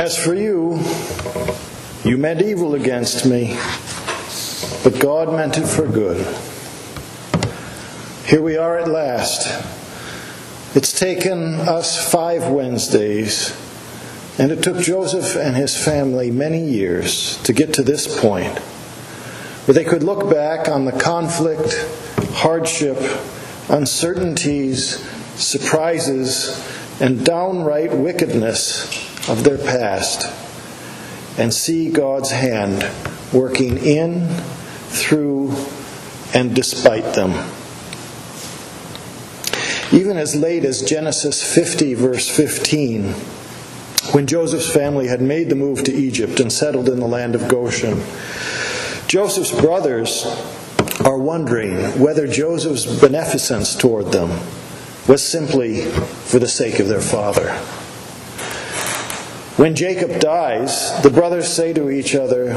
As for you, you meant evil against me, but God meant it for good. Here we are at last. It's taken us five Wednesdays, and it took Joseph and his family many years to get to this point where they could look back on the conflict, hardship, uncertainties, surprises, and downright wickedness of their past and see God's hand working in, through, and despite them. Even as late as Genesis 50, verse 15, when Joseph's family had made the move to Egypt and settled in the land of Goshen, Joseph's brothers are wondering whether Joseph's beneficence toward them was simply for the sake of their father. When Jacob dies, the brothers say to each other,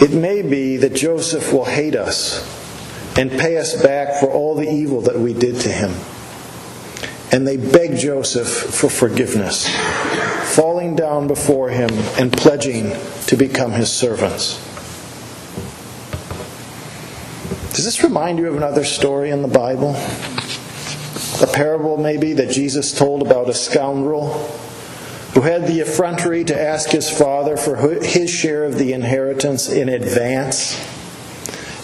It may be that Joseph will hate us and pay us back for all the evil that we did to him. And they beg Joseph for forgiveness, falling down before him and pledging to become his servants. Does this remind you of another story in the Bible? A parable, maybe, that Jesus told about a scoundrel who had the effrontery to ask his father for his share of the inheritance in advance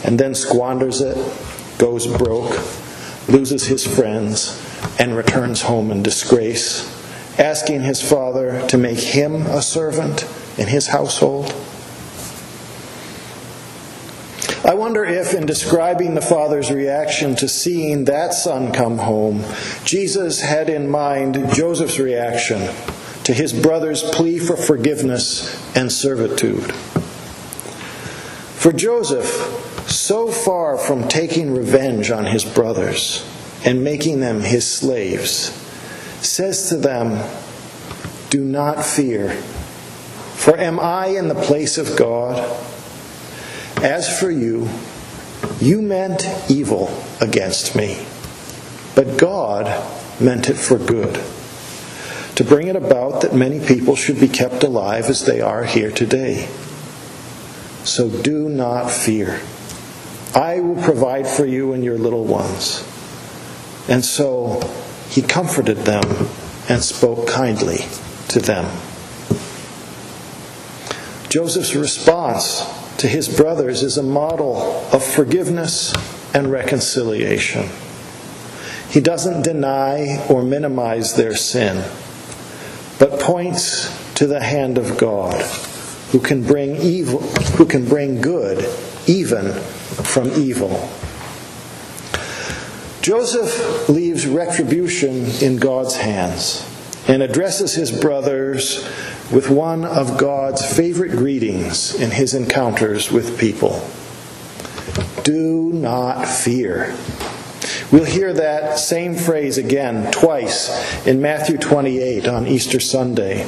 and then squanders it, goes broke, loses his friends, and returns home in disgrace, asking his father to make him a servant in his household. I wonder if, in describing the father's reaction to seeing that son come home, Jesus had in mind Joseph's reaction to his brother's plea for forgiveness and servitude. For Joseph, so far from taking revenge on his brothers and making them his slaves, says to them, Do not fear, for am I in the place of God? As for you, you meant evil against me, but God meant it for good, to bring it about that many people should be kept alive as they are here today. So do not fear. I will provide for you and your little ones. And so he comforted them and spoke kindly to them. Joseph's response to his brothers is a model of forgiveness and reconciliation. He doesn't deny or minimize their sin, but points to the hand of God who can bring evil who can bring good even from evil. Joseph leaves retribution in God's hands and addresses his brothers with one of God's favorite greetings in his encounters with people Do not fear. We'll hear that same phrase again twice in Matthew 28 on Easter Sunday.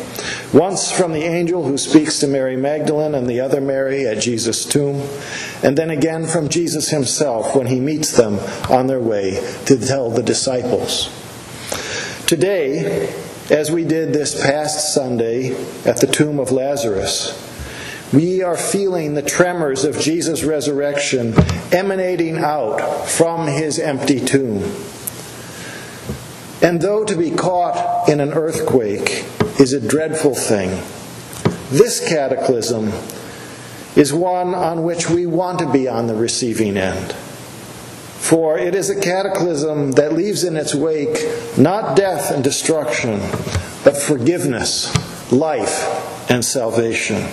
Once from the angel who speaks to Mary Magdalene and the other Mary at Jesus' tomb, and then again from Jesus himself when he meets them on their way to tell the disciples. Today, as we did this past Sunday at the tomb of Lazarus. We are feeling the tremors of Jesus' resurrection emanating out from his empty tomb. And though to be caught in an earthquake is a dreadful thing, this cataclysm is one on which we want to be on the receiving end. For it is a cataclysm that leaves in its wake not death and destruction, but forgiveness, life, and salvation.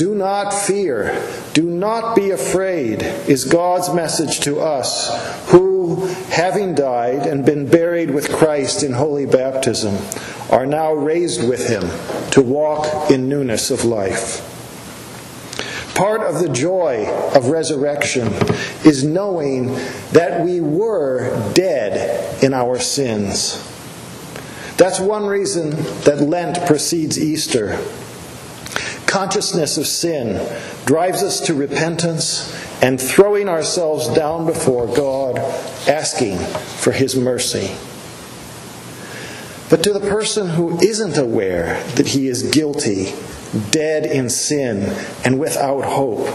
Do not fear, do not be afraid, is God's message to us who, having died and been buried with Christ in holy baptism, are now raised with him to walk in newness of life. Part of the joy of resurrection is knowing that we were dead in our sins. That's one reason that Lent precedes Easter. Consciousness of sin drives us to repentance and throwing ourselves down before God, asking for His mercy. But to the person who isn't aware that he is guilty, dead in sin, and without hope,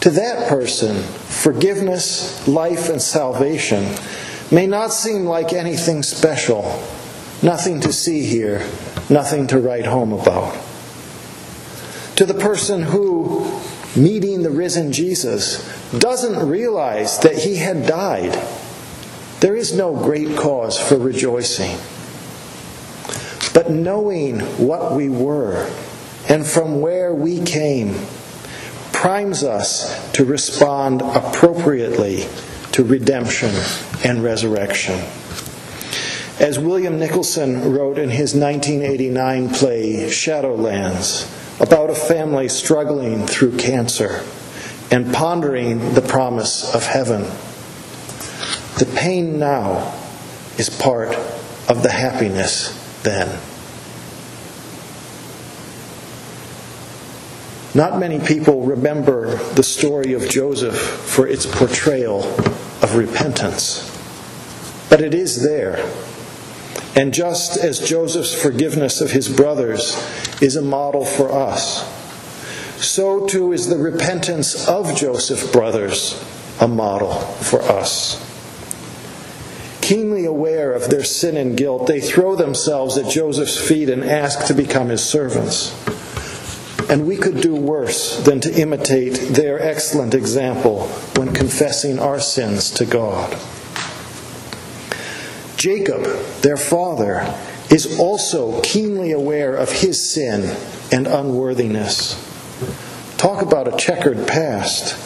to that person, forgiveness, life, and salvation may not seem like anything special, nothing to see here, nothing to write home about. To the person who, meeting the risen Jesus, doesn't realize that he had died, there is no great cause for rejoicing. But knowing what we were and from where we came primes us to respond appropriately to redemption and resurrection. As William Nicholson wrote in his 1989 play Shadowlands about a family struggling through cancer and pondering the promise of heaven, the pain now is part of the happiness then. Not many people remember the story of Joseph for its portrayal of repentance, but it is there. And just as Joseph's forgiveness of his brothers is a model for us, so too is the repentance of Joseph's brothers a model for us. Keenly aware of their sin and guilt, they throw themselves at Joseph's feet and ask to become his servants. And we could do worse than to imitate their excellent example when confessing our sins to God. Jacob, their father, is also keenly aware of his sin and unworthiness. Talk about a checkered past.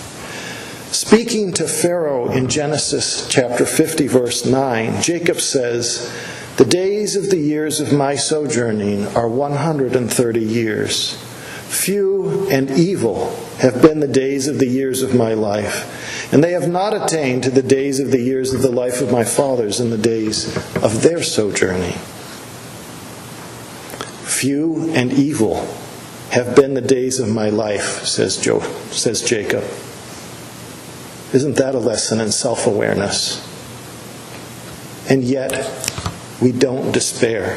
Speaking to Pharaoh in Genesis chapter 50, verse 9, Jacob says, The days of the years of my sojourning are 130 years. Few and evil have been the days of the years of my life, and they have not attained to the days of the years of the life of my fathers in the days of their sojourning. Few and evil have been the days of my life, says, Joe, says Jacob. Isn't that a lesson in self awareness? And yet, we don't despair.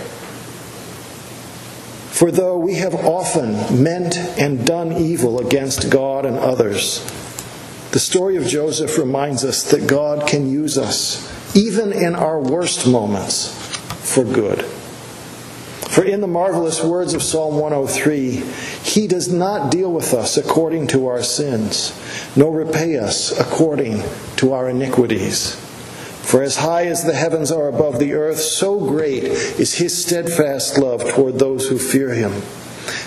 For though we have often meant and done evil against God and others, the story of Joseph reminds us that God can use us, even in our worst moments, for good. For in the marvelous words of Psalm 103, He does not deal with us according to our sins, nor repay us according to our iniquities. For as high as the heavens are above the earth, so great is his steadfast love toward those who fear him.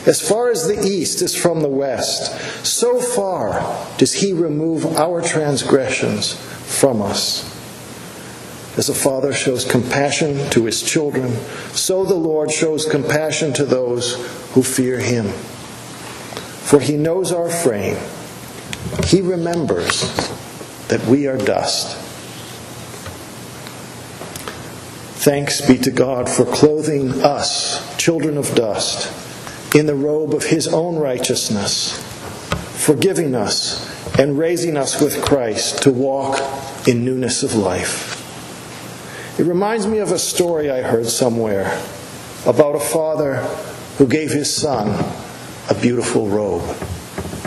As far as the east is from the west, so far does he remove our transgressions from us. As a father shows compassion to his children, so the Lord shows compassion to those who fear him. For he knows our frame, he remembers that we are dust. Thanks be to God for clothing us, children of dust, in the robe of His own righteousness, forgiving us and raising us with Christ to walk in newness of life. It reminds me of a story I heard somewhere about a father who gave his son a beautiful robe.